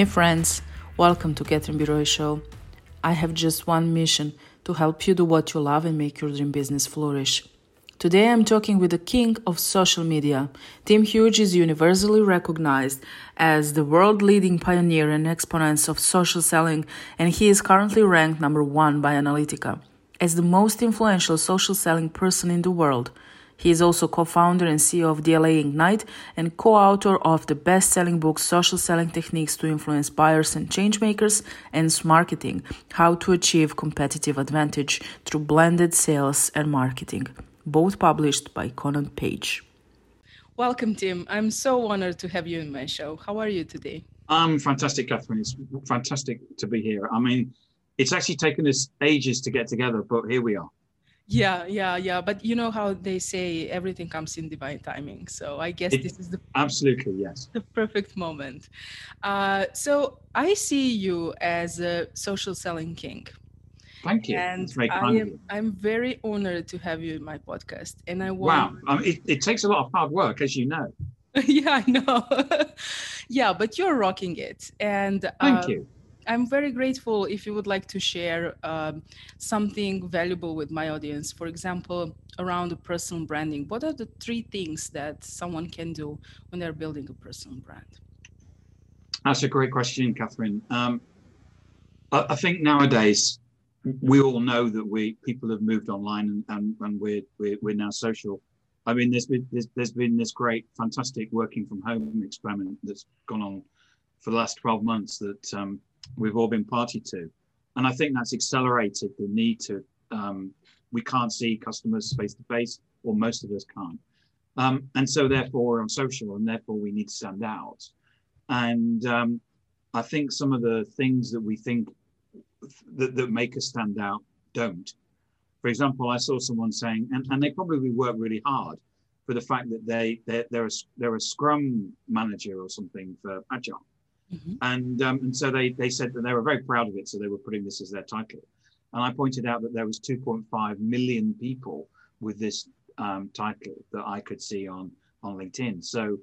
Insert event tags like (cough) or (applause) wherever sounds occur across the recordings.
Hey friends, welcome to Catherine Biroy Show. I have just one mission to help you do what you love and make your dream business flourish. Today I'm talking with the king of social media. Tim Hughes is universally recognized as the world leading pioneer and exponent of social selling, and he is currently ranked number one by Onalytica as the most influential social selling person in the world. He is also co founder and CEO of DLA Ignite and co author of the best selling book Social Selling Techniques to Influence Buyers and Changemakers and Smarketing How to Achieve Competitive Advantage Through Blended Sales and Marketing, both published by Kogan Page. Welcome, Tim. I'm so honored to have you in my show. How are you today? I'm fantastic, Catherine. It's fantastic to be here. I mean, it's actually taken us ages to get together, but here we are. Yeah, yeah, yeah. But you know how they say everything comes in divine timing. So I guess it, this is the absolutely yes the perfect moment. Uh, so I see you as a social selling king. Thank you. And I am I'm very honored to have you in my podcast. And I want wow, um, it, it takes a lot of hard work, as you know. (laughs) yeah, I know. (laughs) yeah, but you're rocking it. And thank uh, you I'm very grateful if you would like to share um, something valuable with my audience. For example, around personal branding. What are the three things that someone can do when they're building a personal brand? That's a great question, Catherine. Um, I, I, think nowadays we all know that we people have moved online and, and, and we're, we're, we're now social. I mean, there's been there's, there's been this great, fantastic working from home experiment that's gone on for the last 12 months that um, we've all been party to. And I think that's accelerated the need to, um, we can't see customers face to face, or most of us can't. Um, and so therefore we're on social and therefore we need to stand out. And um, I think some of the things that we think that, that make us stand out don't. For example, I saw someone saying, and, and they probably work really hard for the fact that they they're, they're, a, they're a scrum manager or something for agile Mm-hmm. And um, and so they they said that they were very proud of it, so they were putting this as their title. And I pointed out that there was 2.5 million people with this um, title that I could see on on LinkedIn. So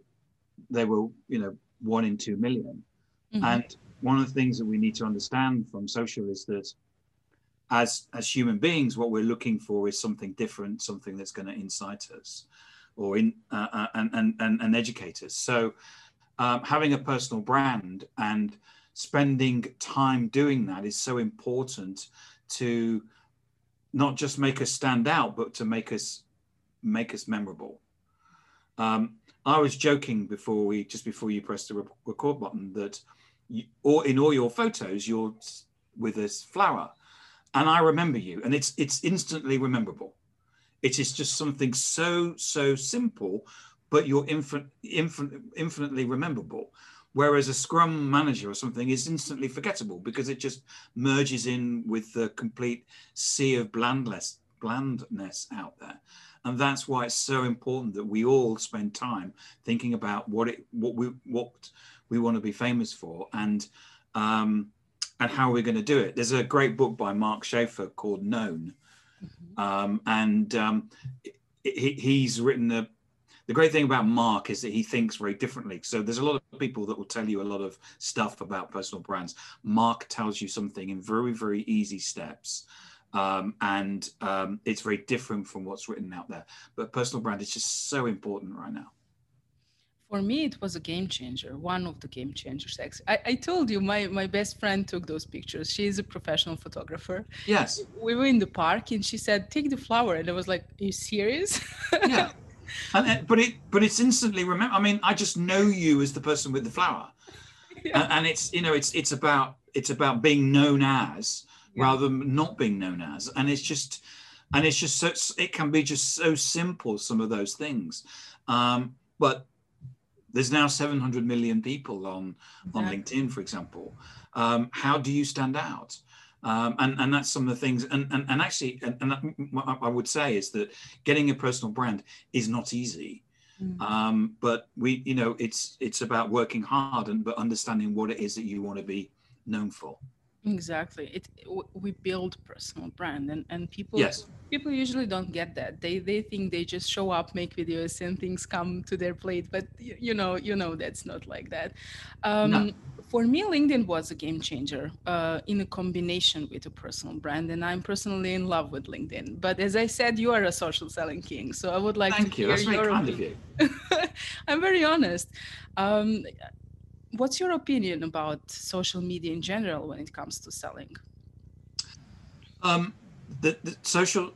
they were, you know, one in two million. Mm-hmm. And one of the things that we need to understand from social is that as as human beings, what we're looking for is something different, something that's going to incite us, or in uh, uh, and, and and and educate us. So um, having a personal brand and spending time doing that is so important to not just make us stand out, but to make us make us memorable. Um, I was joking before we just before you press the record button that you, or in all your photos you're with this flower, and I remember you, and it's it's instantly rememberable. It is just something so so simple, but you're infin- infin- infinitely rememberable. Whereas a Scrum manager or something is instantly forgettable because it just merges in with the complete sea of blandness, blandness out there. And that's why it's so important that we all spend time thinking about what it, what we, what we want to be famous for, and um, and how we're going to do it. There's a great book by Mark Schaefer called Known, mm-hmm. um, and um, he, he's written a the great thing about Mark is that he thinks very differently. So there's a lot of people that will tell you a lot of stuff about personal brands. Mark tells you something in very, very easy steps. Um, and um, it's very different from what's written out there. But personal brand is just so important right now. For me, it was a game changer, one of the game changers. I, I told you my, my best friend took those pictures. She is a professional photographer. Yes. We were in the park and she said, Take the flower. And I was like, Are you serious? Yeah. (laughs) and, but it but it's instantly remember i mean i just know you as the person with the flower. Yeah. and, and, it's you know it's it's about it's about being known as yeah. rather than not being known as. And it's just and it's just so it can be just so simple some of those things. Um, but there's now 700 million people on on linkedin for example. Um, how do you stand out um, and and that's some of the things and and, and actually and, and what I would say is that getting a personal brand is not easy. Mm. um, but we you know it's it's about working hard and but understanding what it is that you want to be known for. Exactly. It we build personal brand and and people yes. people usually don't get that. They they think they just show up make videos and things come to their plate but you, you know you know that's not like that. Um, no. For me, LinkedIn was a game changer uh, in a combination with a personal brand, and I'm personally in love with LinkedIn. But as I said, you are a social selling king, so I would like Thank to you. hear That's very your kind opinion. of you. (laughs) I'm very honest. Um, what's your opinion about social media in general when it comes to selling? Um, the, the social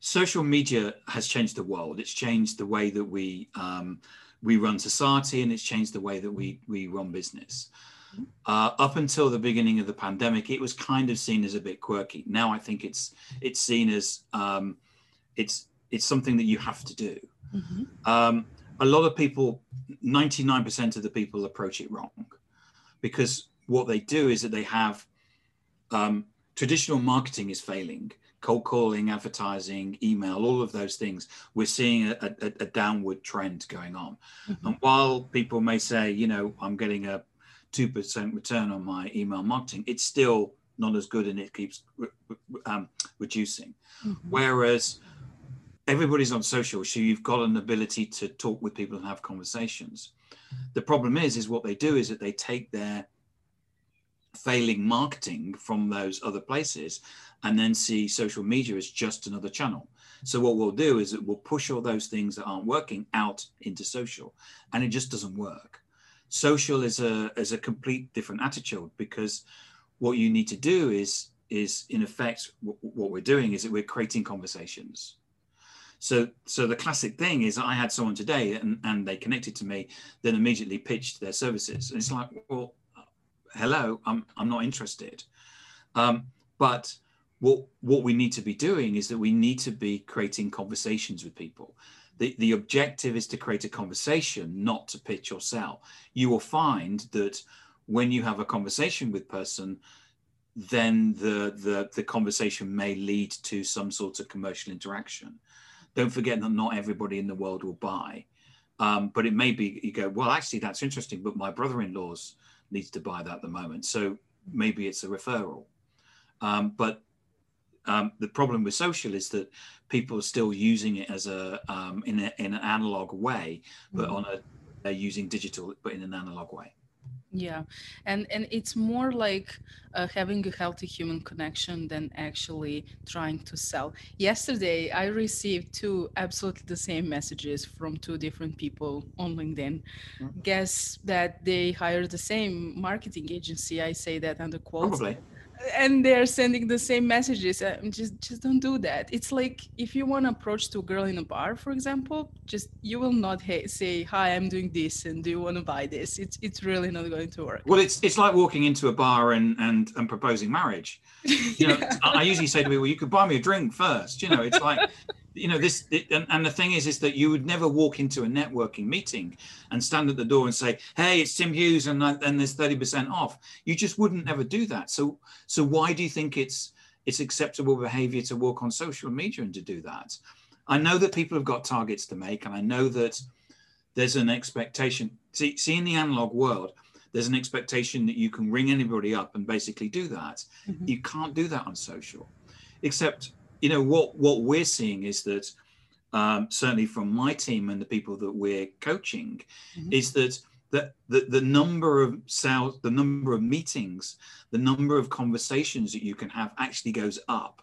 social media has changed the world. It's changed the way that we um, we run society, and it's changed the way that we we run business. Uh, up until the beginning of the pandemic, it was kind of seen as a bit quirky. Now I think it's it's seen as um, it's it's something that you have to do. Mm-hmm. Um, a lot of people, 99% of the people approach it wrong because what they do is that they have um, traditional marketing is failing cold calling advertising email all of those things we're seeing a, a, a downward trend going on Mhm. and while people may say you know i'm getting a 2% return on my email marketing it's still not as good and it keeps re- um, reducing Mhm. Whereas everybody's on social, so you've got an ability to talk with people and have conversations. The problem is, is what they do is that they take their failing marketing from those other places and then see social media as just another channel. So what we'll do is that we'll push all those things that aren't working out into social, and it just doesn't work. Social is a is a complete different attitude because what you need to do is is in effect w- what we're doing is that we're creating conversations so so the classic thing is i had someone today and, and they connected to me then immediately pitched their services and it's like well hello i'm i'm not interested um, but what what we need to be doing is that we need to be creating conversations with people the, the objective is to create a conversation not to pitch or sell you will find that when you have a conversation with person then the, the the conversation may lead to some sort of commercial interaction. Don't forget that not everybody in the world will buy, um, but it may be you go well. Actually, that's interesting, but my brother-in-law's needs to buy that at the moment, so maybe it's a referral. Um, but um, the problem with social is that people are still using it as a um, in a, in an analog way, but Mhm. on a they're using digital, but in an analog way. Yeah, and and it's more like uh, having a healthy human connection than actually trying to sell. Yesterday, I received two absolutely the same messages from two different people on LinkedIn. Mm. Guess that they hired the same marketing agency. I say that under quotes. Probably. And they're sending the same messages uh, just just don't do that it's like if you want to approach to a girl in a bar for example just you will not ha- say hi i'm doing this and do you want to buy this it's it's really not going to work Well, it's it's like walking into a bar and and and proposing marriage. You know, (laughs) Yeah. I I usually say to people, Well, "You could buy me a drink first. You know, it's like, you know, this. It, and, and the thing is, is that you would never walk into a networking meeting and stand at the door and say, "Hey, it's Tim Hughes, and then there's thirty percent off." You just wouldn't ever do that. So so why do you think it's it's acceptable behavior to walk on social media and to do that? I know that people have got targets to make, and I know that there's an expectation. See, see in the analog world, there's an expectation that you can ring anybody up and basically do that. Mhm. You can't do that on social, except you know what what we're seeing is that um, certainly from my team and the people that we're coaching, Mhm. is that that the, the number of sales, the number of meetings, the number of conversations that you can have actually goes up,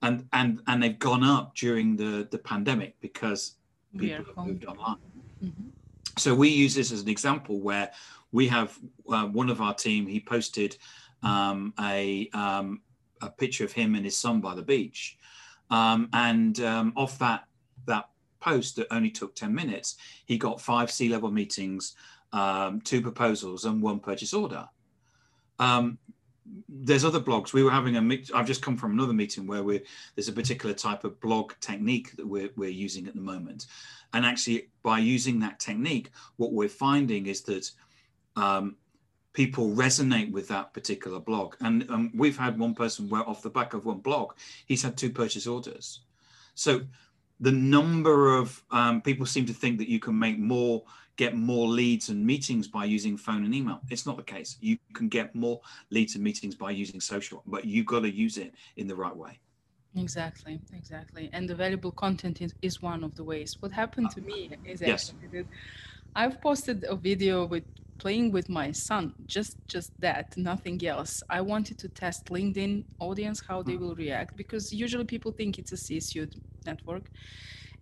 and and and they've gone up during the the pandemic because people have moved online Mhm. so we use this as an example where we have uh, one of our team he posted um, a, um, a picture of him and his son by the beach. Um, and um, off that that post that only took 10 minutes he got five C-level meetings um, two proposals and one purchase order. Um, there's other blogs. We were having a meet i've just come from another meeting where we're, there's a particular type of blog technique that we're, we're using at the moment. And actually, by using that technique, what we're finding is that um, people resonate with that particular blog. And um, we've had one person where, off the back of one blog, he's had two purchase orders. So the number of um, people seem to think that you can make more, get more leads and meetings by using phone and email. It's not the case. You can get more leads and meetings by using social, but you've got to use it in the right way. Exactly, exactly. And the valuable content is, is one of the ways. What happened to me is Yes. actually that I've posted a video with playing with my son, just just that, nothing else. I wanted to test LinkedIn audience how they mm. will react because usually people think it's a C-suite network,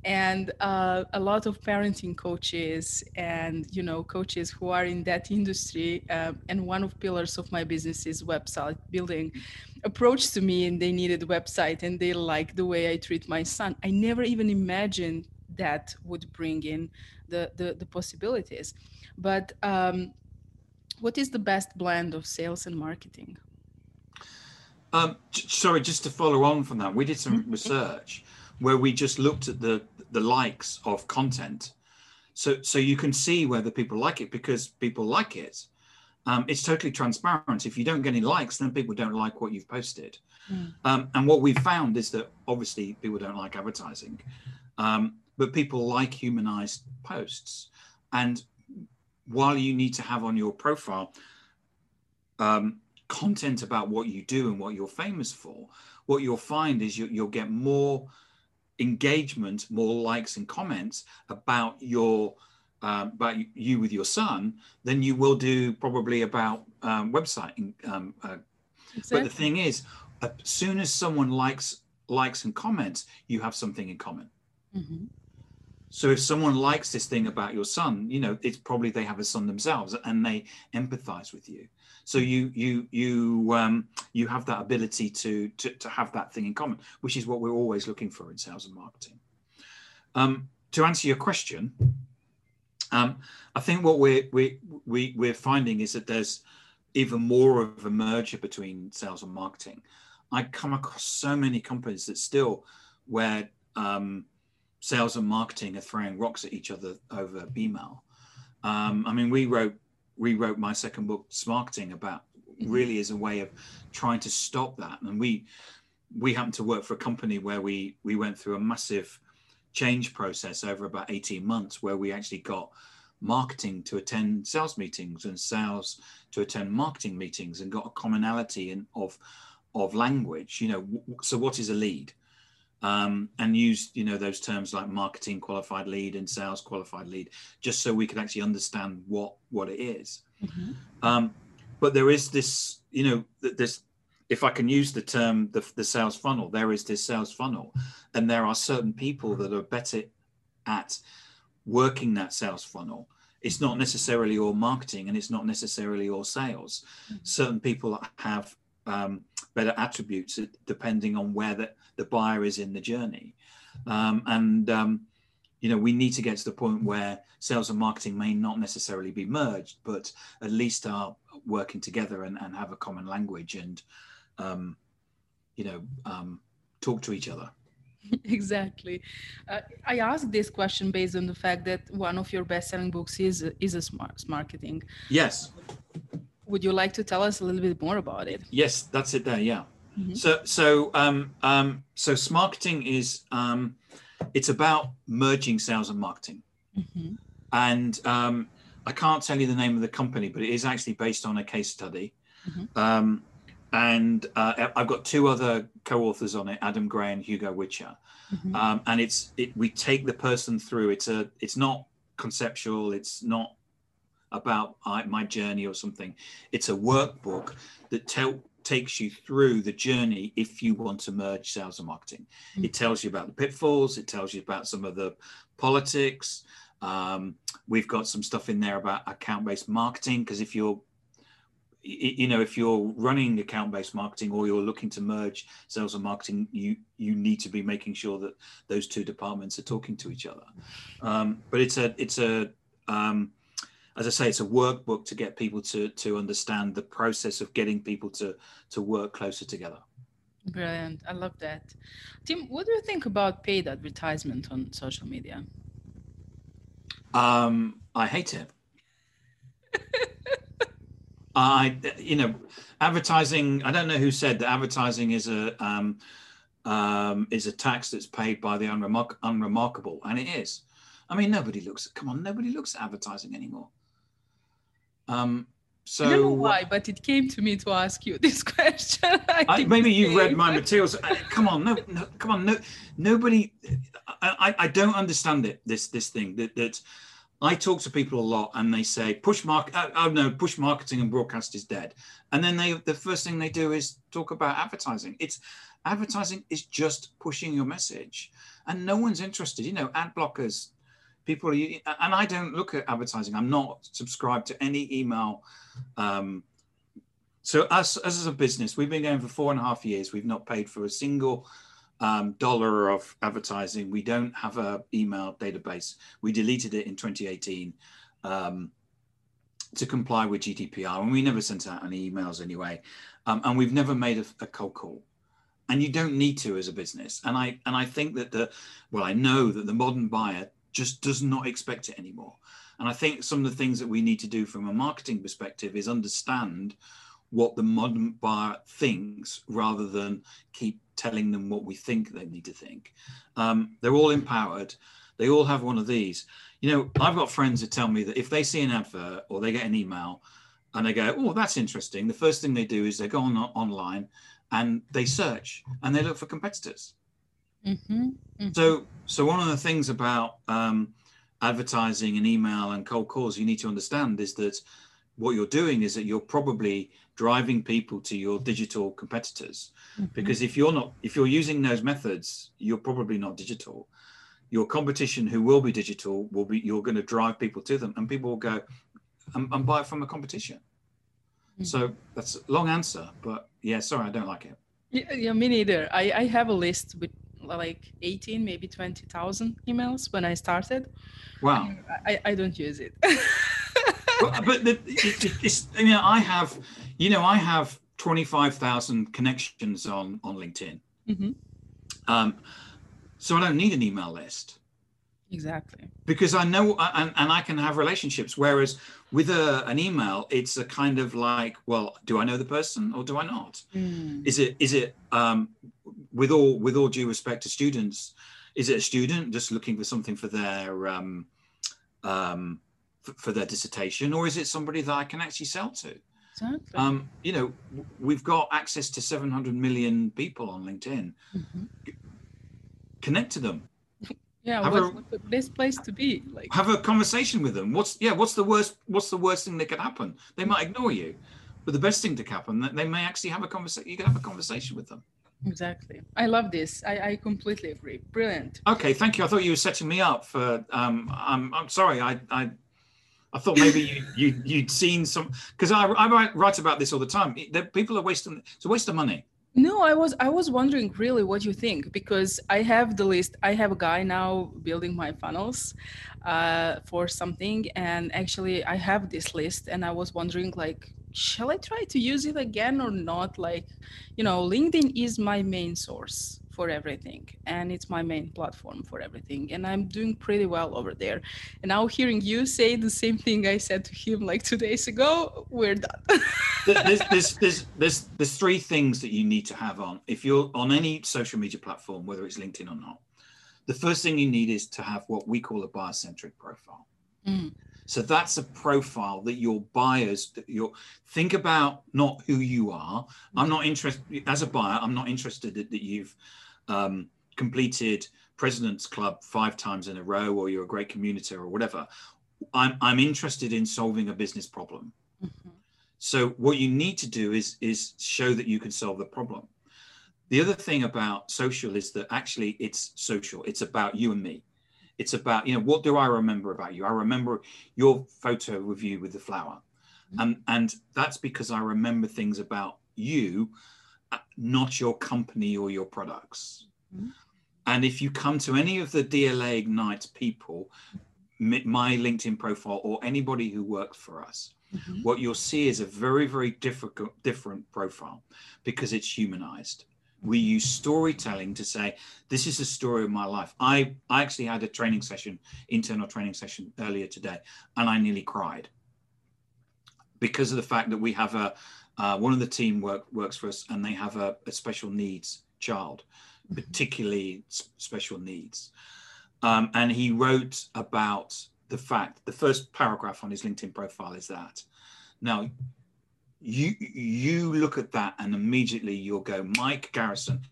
and uh, a lot of parenting coaches and you know coaches who are in that industry uh, and one of pillars of my business is website building approached to me and they needed a website and they like the way i treat my son i never even imagined that would bring in the the, the possibilities. But um, what is the best blend of sales and marketing? Um, sorry just to follow on from that we did some mm-hmm. research where we just looked at the the likes of content. So so you can see whether people like it because people like it. Um, it's totally transparent. If you don't get any likes then people don't like what you've posted. Mm. um, and what we've found is that obviously people don't like advertising. Um, but people like humanized posts and while you need to have on your profile um, content about what you do and what you're famous for what you'll find is you, you'll get more engagement, more likes and comments about your um, about you with your son than you will do probably about um, website. Um, uh, exactly. But the thing is, as soon as someone likes likes and comments, you have something in common. Mm-hmm. So if someone likes this thing about your son, you know, it's probably they have a son themselves and they empathize with you. So you you you um, you have that ability to, to to have that thing in common, which is what we're always looking for in sales and marketing. Um, to answer your question, um, I think what we're we, we we're finding is that there's even more of a merger between sales and marketing. I come across so many companies that still where um, sales and marketing are throwing rocks at each other over email. Um, I mean, we wrote rewrote my second book, Smarketing, about mm-hmm. really as a way of trying to stop that. And we we happened to work for a company where we we went through a massive change process over about 18 months where we actually got marketing to attend sales meetings and sales to attend marketing meetings and got a commonality in, of of language you know so what is a lead um, and use you know those terms like marketing qualified lead and sales qualified lead just so we could actually understand what what it is. Mm-hmm. Um, but there is this you know this if I can use the term the, the sales funnel there is this sales funnel and there are certain people that are better at working that sales funnel it's not necessarily all marketing and it's not necessarily all sales mm-hmm. certain people have um, better attributes depending on where the, the buyer is in the journey. Um, and, um, you know, we need to get to the point where sales and marketing may not necessarily be merged, but at least are working together and, and have a common language and, um, you know, um, talk to each other. (laughs) Exactly. Uh, I asked this question based on the fact that one of your best-selling books is is a Smarketing. Yes would you like to tell us a little bit more about it? Yes, that's it there. Yeah. Mm-hmm. So so um, um, so Smarketing is um, it's about merging sales and marketing, mm-hmm. and um, I can't tell you the name of the company, but it is actually based on a case study. Mm-hmm. Um, and uh, I've got two other co-authors on it, Adam Gray and Hugo Whicher. Mm-hmm. Um, and it's it, we take the person through. It's a it's not conceptual. It's not about my journey or something. It's a workbook that tell, takes you through the journey if you want to merge sales and marketing. Mm-hmm. It tells you about the pitfalls, it tells you about some of the politics. Um, we've got some stuff in there about account based marketing because if you're you know if you're running account based marketing or you're looking to merge sales and marketing you you need to be making sure that those two departments are talking to each other um, but it's a it's a um, as I say, it's a workbook to get people to to understand the process of getting people to to work closer together. Brilliant. I love that. Tim, what do you think about paid advertisement on social media? Um, I hate it. (laughs) I, you know, advertising. I don't know who said that advertising is a um, um, is a tax that's paid by the unremark- unremarkable, and it is. I mean, nobody looks. Come on, nobody looks at advertising anymore. Um, so I don't know why, but it came to me to ask you this (laughs) question. I, maybe you read my materials. Uh, come on, no, no, come on, no, nobody. I, I don't understand it. This this thing that that I talk to people a lot and they say push mark oh, oh no push marketing and broadcast is dead and then they the first thing they do is talk about advertising it's advertising is just pushing your message and no one's interested you know ad blockers people are and I don't look at advertising I'm not subscribed to any email um, so us, as a business we've been going for four and a half years we've not paid for a single um, dollar of advertising. We don't have a email database. We deleted it in 2018 um, to comply with GDPR, and we never sent out any emails anyway. Um, and we've never made a, a cold call. And you don't need to as a business. And I and I think that the well, I know that the modern buyer just does not expect it anymore. And I think some of the things that we need to do from a marketing perspective is understand what the modern buyer thinks rather than keep telling them what we think they need to think. Um, they're all empowered. They all have one of these. You know, I've got friends that tell me that if they see an advert or they get an email and they go, oh, that's interesting, the first thing they do is they go on online and they search and they look for competitors. Mm-hmm. Mm-hmm. So, so one of the things about um, advertising and email and cold calls you need to understand is that what you're doing is that you're probably driving people to your digital competitors mm-hmm. because if you're not if you're using those methods you're probably not digital your competition who will be digital will be you're going to drive people to them and people will go and, and buy from a competition mm-hmm. so that's a long answer but yeah sorry i don't like it yeah, yeah me neither i i have a list with like 18 maybe 20000 emails when i started wow i i don't use it (laughs) but, but the, it, it's, you know, I have, you know, I have 25,000 connections on, on LinkedIn. Mm-hmm. Um, so I don't need an email list. Exactly. Because I know, and, and I can have relationships. Whereas with a, an email, it's a kind of like, well, do I know the person or do I not? Mm. Is it, is it, um, with all, with all due respect to students, is it a student just looking for something for their, um, um, for, their dissertation, or is it somebody that I can actually sell to? Exactly. Um, you know, we've got access to 700 million people on LinkedIn. Mm-hmm. Connect to them. Yeah, have what's, a, what's the best place to be? Like, have a conversation with them. What's yeah? What's the worst? What's the worst thing that could happen? They might ignore you, but the best thing to happen that they may actually have a conversation. You can have a conversation with them. Exactly. I love this. I, I completely agree. Brilliant. Okay, thank you. I thought you were setting me up for. Um, I'm I'm sorry. I I I thought maybe you, (laughs) you you'd seen some because I, I write about this all the time. The, people are wasting it's a waste of money. No, I was I was wondering really what you think because I have the list. I have a guy now building my funnels uh, for something, and actually I have this list, and I was wondering like, shall I try to use it again or not? Like, you know, LinkedIn is my main source for everything and it's my main platform for everything and i'm doing pretty well over there. And now hearing you say the same thing i said to him like two days ago we're done. There's, there's, there's, there's, there's three things that you need to have on if you're on any social media platform whether it's linkedin or not. The first thing you need is to have what we call a buyer-centric profile. Mm. So that's a profile that your buyers, that your think about not who you are. I'm not interested as a buyer. I'm not interested that, that you've um, completed President's Club five times in a row, or you're a great communicator, or whatever. I'm, I'm interested in solving a business problem. Mm-hmm. So what you need to do is is show that you can solve the problem. The other thing about social is that actually it's social. It's about you and me. It's about you know what do I remember about you? I remember your photo review with the flower, mm-hmm. and and that's because I remember things about you not your company or your products. Mm-hmm. And if you come to any of the DLA Ignite people, my LinkedIn profile, or anybody who works for us, mm-hmm. what you'll see is a very, very difficult, different profile because it's humanized. We use storytelling to say, this is the story of my life. I, I actually had a training session, internal training session earlier today, and I nearly cried because of the fact that we have a, uh, one of the team work, works for us, and they have a, a special needs child, mm-hmm. particularly special needs. Um, and he wrote about the fact the first paragraph on his LinkedIn profile is that. Now, you you look at that and immediately you'll go, Mike Garrison,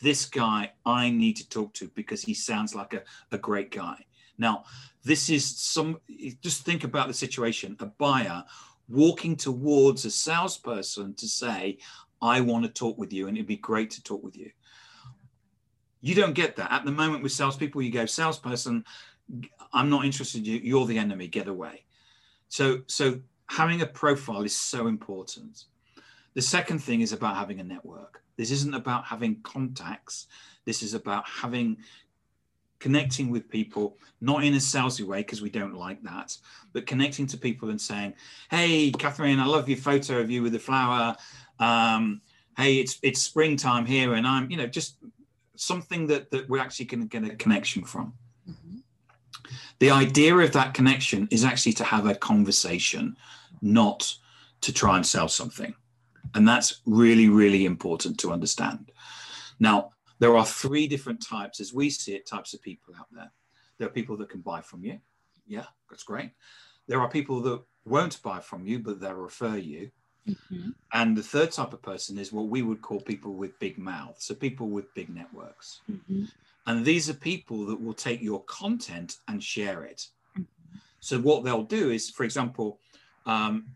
this guy I need to talk to because he sounds like a, a great guy. Now, this is some, just think about the situation a buyer walking towards a salesperson to say, I want to talk with you and it'd be great to talk with you. You don't get that. At the moment with salespeople, you go, salesperson, I'm not interested you. You're the enemy. Get away. So, so having a profile is so important. The second thing is about having a network. This isn't about having contacts. This is about having connecting with people, not in a salesy way because we don't like that, but connecting to people and saying, "Hey, Catherine, I love your photo of you with the flower. Um, hey, it's it's springtime here, and I'm, you know, just something that that we're actually going to get a connection from." Mm-hmm. The idea of that connection is actually to have a conversation, not to try and sell something. And that's really, really important to understand. Now, there are three different types, as we see it, types of people out there. There are people that can buy from you. Yeah, that's great. There are people that won't buy from you, but they'll refer you. Mm-hmm. And the third type of person is what we would call people with big mouths, so people with big networks. Mm-hmm. And these are people that will take your content and share it. Mm-hmm. So what they'll do is, for example, um,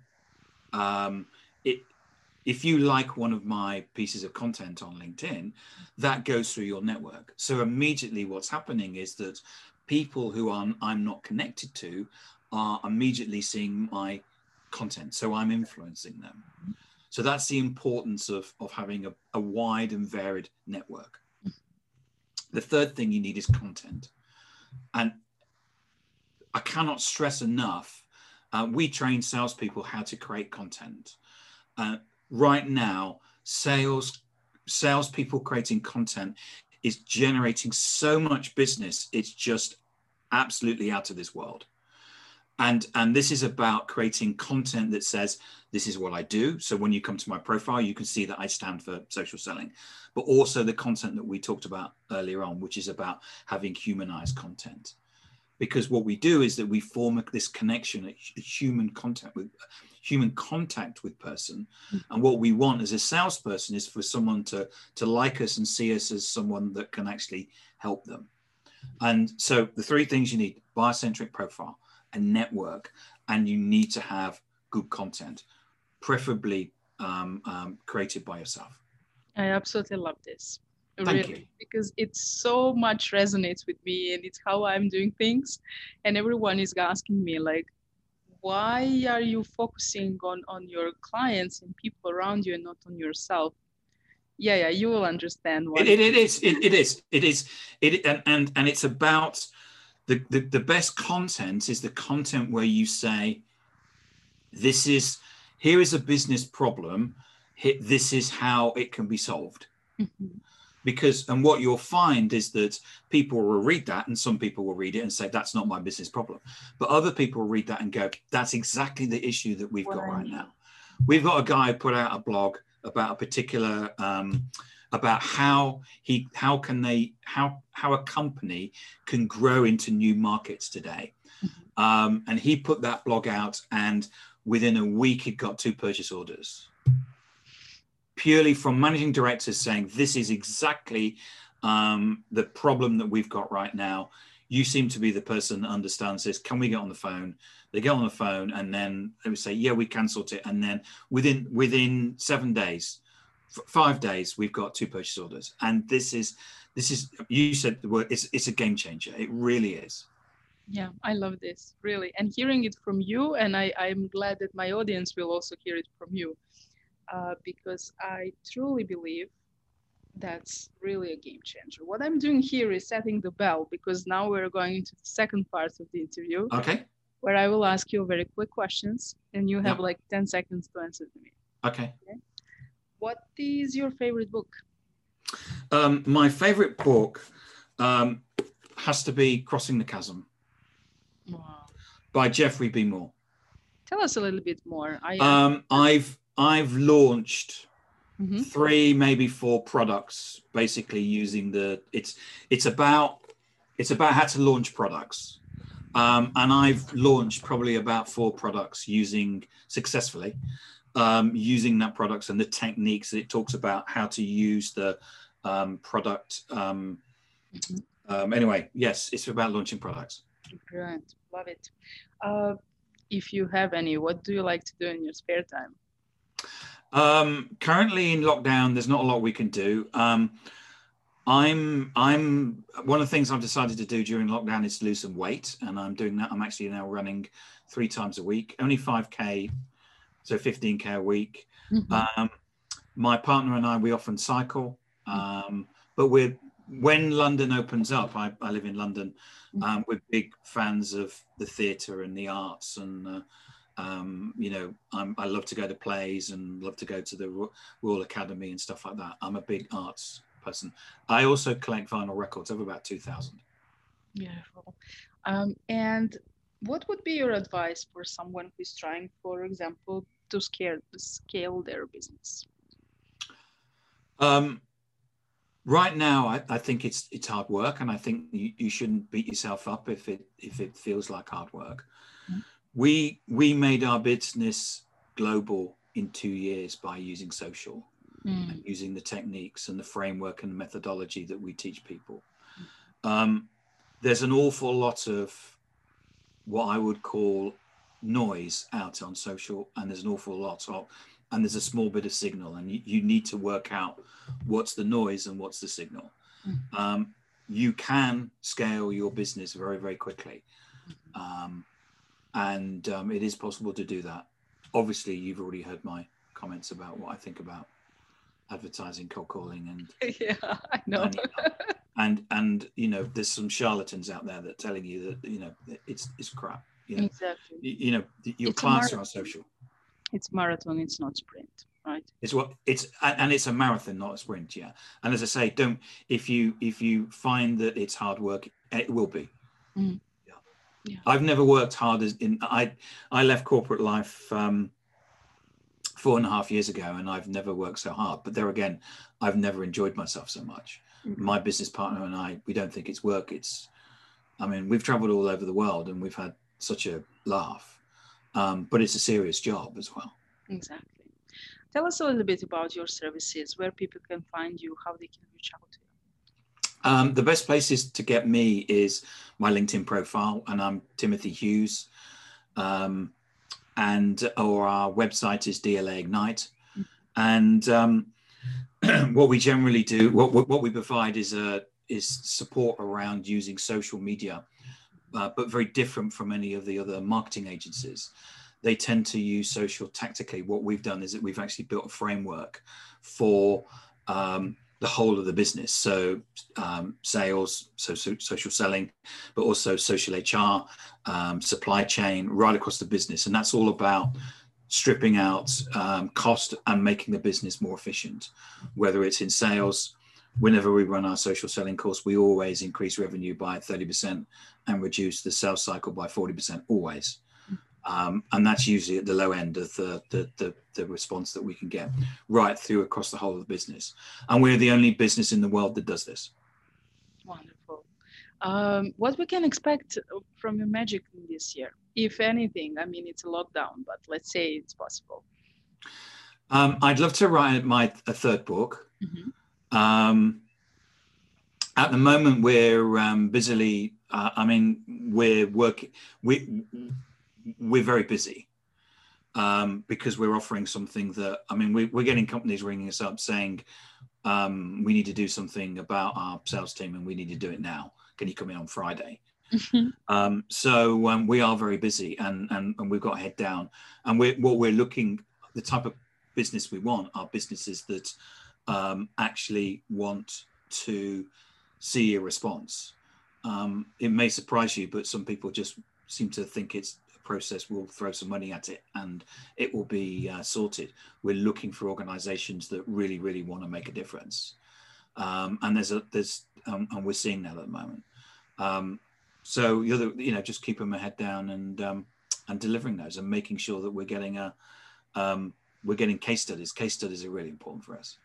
um, it if you like one of my pieces of content on LinkedIn, that goes through your network. So immediately what's happening is that people who I'm, I'm not connected to are immediately seeing my content. So I'm influencing them. So that's the importance of, of having a, a wide and varied network. The third thing you need is content. And I cannot stress enough, uh, we train salespeople how to create content. Uh, right now, sales salespeople creating content is generating so much business. It's just absolutely out of this world. And, and this is about creating content that says, this is what I do. So when you come to my profile, you can see that I stand for social selling, but also the content that we talked about earlier on, which is about having humanized content. Because what we do is that we form this connection, a human contact with human contact with person. Mm-hmm. And what we want as a salesperson is for someone to, to like us and see us as someone that can actually help them. And so the three things you need buyer-centric profile, a network, and you need to have good content, preferably um, um, created by yourself. I absolutely love this. Thank really, you. because it so much resonates with me and it's how I'm doing things. And everyone is asking me, like, why are you focusing on on your clients and people around you and not on yourself yeah yeah you will understand why it, it, it is it, it is it is it and and, and it's about the, the the best content is the content where you say this is here is a business problem. This is how it can be solved. Mm-hmm. Because and what you'll find is that people will read that and some people will read it and say that's not my business problem. But other people will read that and go that's exactly the issue that we've got right now. We've got a guy who put out a blog about a particular um, about how he how can they how how a company can grow into new markets today mm-hmm. um, and he put that blog out and within a week he got two purchase orders purely from managing directors saying this is exactly um, the problem that we've got right now. You seem to be the person that understands this. Can we get on the phone? They get on the phone and then they would say, "Yeah, we can sort it." And then within within seven days, five days, we've got two purchase orders. And this is this is you said the word. It's it's a game changer. It really is. Yeah, I love this really, and hearing it from you, and I I'm glad that my audience will also hear it from you uh, because I truly believe that's really a game changer. What I'm doing here is setting the bell because now we're going into the second part of the interview. Okay. Where I will ask you very quick questions and you have like 10 seconds to answer to me. Okay. okay. What is your favorite book? Um, my favorite book um, has to be Crossing the Chasm wow. by Geoffrey B. Moore. Tell us a little bit more. I, um, I've I've launched mm-hmm. three, maybe four products, basically using the it's it's about it's about how to launch products. Um, and I've launched probably about four products using successfully um, using that products and the techniques that it talks about how to use the um, product. Um, mm-hmm. Um, anyway, yes, it's about launching products. Brilliant, love it. Uh, if you have any, what do you like to do in your spare time? Um, currently in lockdown, there's not a lot we can do. Um, I'm I'm one of the things I've decided to do during lockdown is to lose some weight, and I'm doing that. I'm actually now running three times a week, only 5k, so 15k a week. Mm-hmm. Um, my partner and I we often cycle, um, but we're when London opens up. I, I live in London. Mm-hmm. Um, we're big fans of the theatre and the arts, and uh, um, you know I'm, i love to go to plays and love to go to the Royal Academy and stuff like that. I'm a big arts person. I also collect vinyl records. I have about two thousand. Beautiful. Um, and what would be your advice for someone who's trying, for example, to scale scale their business? Um, right now, I, I, think it's it's hard work, and I think you, you shouldn't beat yourself up if it if it feels like hard work. Mm-hmm. We we made our business global in two years by using social mm. and using the techniques and the framework and the methodology that we teach people. Mm. Um, there's an awful lot of what I would call noise out on social, and there's an awful lot of, and there's a small bit of signal, and you, you need to work out what's the noise and what's the signal. Mm. Um, you can scale your business very, very quickly. Um, and um, it is possible to do that. Obviously, you've already heard my comments about what I think about advertising, cold calling, and (laughs) yeah, I know. And, and, and you know, there's some charlatans out there that telling you that you know it's it's crap. You know, exactly. You, know, your it's clients are social. It's marathon. It's not sprint, right? It's what it's and it's a marathon, not a sprint. Yeah. And as I say, don't if you if you find that it's hard work, it will be. Mm. Yeah. yeah. I've never worked hard as in I I left corporate life. Um, four and a half years ago and I've never worked so hard. But there again, I've never enjoyed myself so much. Mm-hmm. My business partner and I, we don't think it's work. It's, I mean, we've traveled all over the world and we've had such a laugh, um, but it's a serious job as well. Exactly. Tell us a little bit about your services, where people can find you, how they can reach out to you. Um, the best places to get me is my LinkedIn profile, and I'm Timothy Hughes. Um, and or our website is DLA Ignite. And um, (clears throat) what we generally do, what, what we provide is a is support around using social media, uh, but very different from any of the other marketing agencies. They tend to use social tactically. What we've done is that we've actually built a framework for um, the whole of the business. So um, sales, so, so, social selling, but also social HR, um, supply chain, right across the business. And that's all about stripping out um, cost and making the business more efficient, whether it's in sales. Whenever we run our social selling course, we always increase revenue by 30% and reduce the sales cycle by 40%, always. Um, and that's usually at the low end of the, the, the, the, response that we can get right through across the whole of the business. And we're the only business in the world that does this. Wonderful. Um, what we can expect from your magic this year, if anything? I mean, it's a lockdown, but let's say it's possible. Um, I'd love to write my a third book. Mm-hmm. Um, at the moment, we're um, busily. Uh, I mean, we're working. We we're very busy um, because we're offering something that I mean we, are getting companies ringing us up saying um, we need to do something about our sales team and we need to do it now. Can you come in on Friday? Mm-hmm. Um, so um, we are very busy and, and and we've got head down and we're what we're looking the type of business we want are businesses that um, actually want to see a response. Um, it may surprise you, but some people just seem to think it's a process, we'll throw some money at it and it will be uh, sorted. We're looking for organizations that really, really want to make a difference. Um, and there's a, there's, um, and we're seeing that at the moment. Um, so the other, you know, just keeping my head down and, um, and delivering those and making sure that we're getting a, we're getting case studies. Case studies are really important for us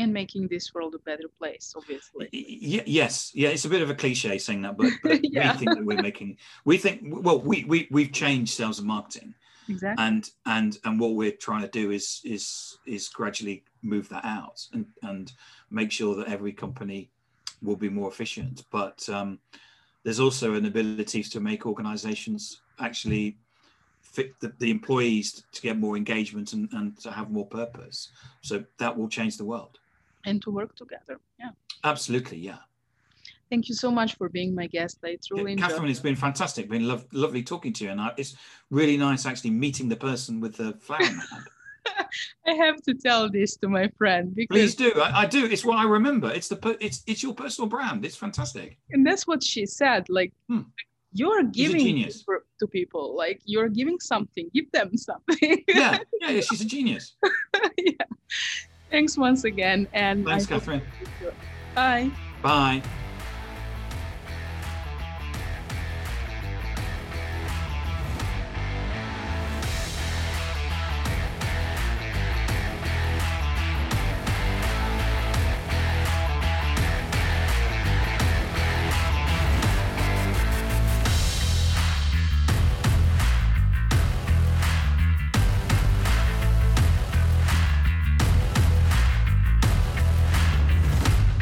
and making this world a better place obviously y- yes yeah it's a bit of a cliche saying that but, but (laughs) yeah. we think that we're making we think well we, we we've changed sales and marketing exactly and and and what we're trying to do is is is gradually move that out and and make sure that every company will be more efficient but um there's also an ability to make organizations actually fit the, the employees to get more engagement and, and to have more purpose. So that will change the world. And to work together. Yeah. Absolutely. Yeah. Thank you so much for being my guest. I truly yeah, Catherine, it. it's been fantastic. Been lo- lovely talking to you, and I, it's really nice actually meeting the person with the flower in the hand. (laughs) I have to tell this to my friend because please do. I, I, do. It's what I remember. It's the it's it's your personal brand. It's fantastic. And that's what she said. Like hmm. you're giving to people. Like you're giving something. Give them something. yeah, (laughs) yeah, yeah. She's a genius. (laughs) yeah. Thanks once again, and thanks, Catherine. Bye. Bye.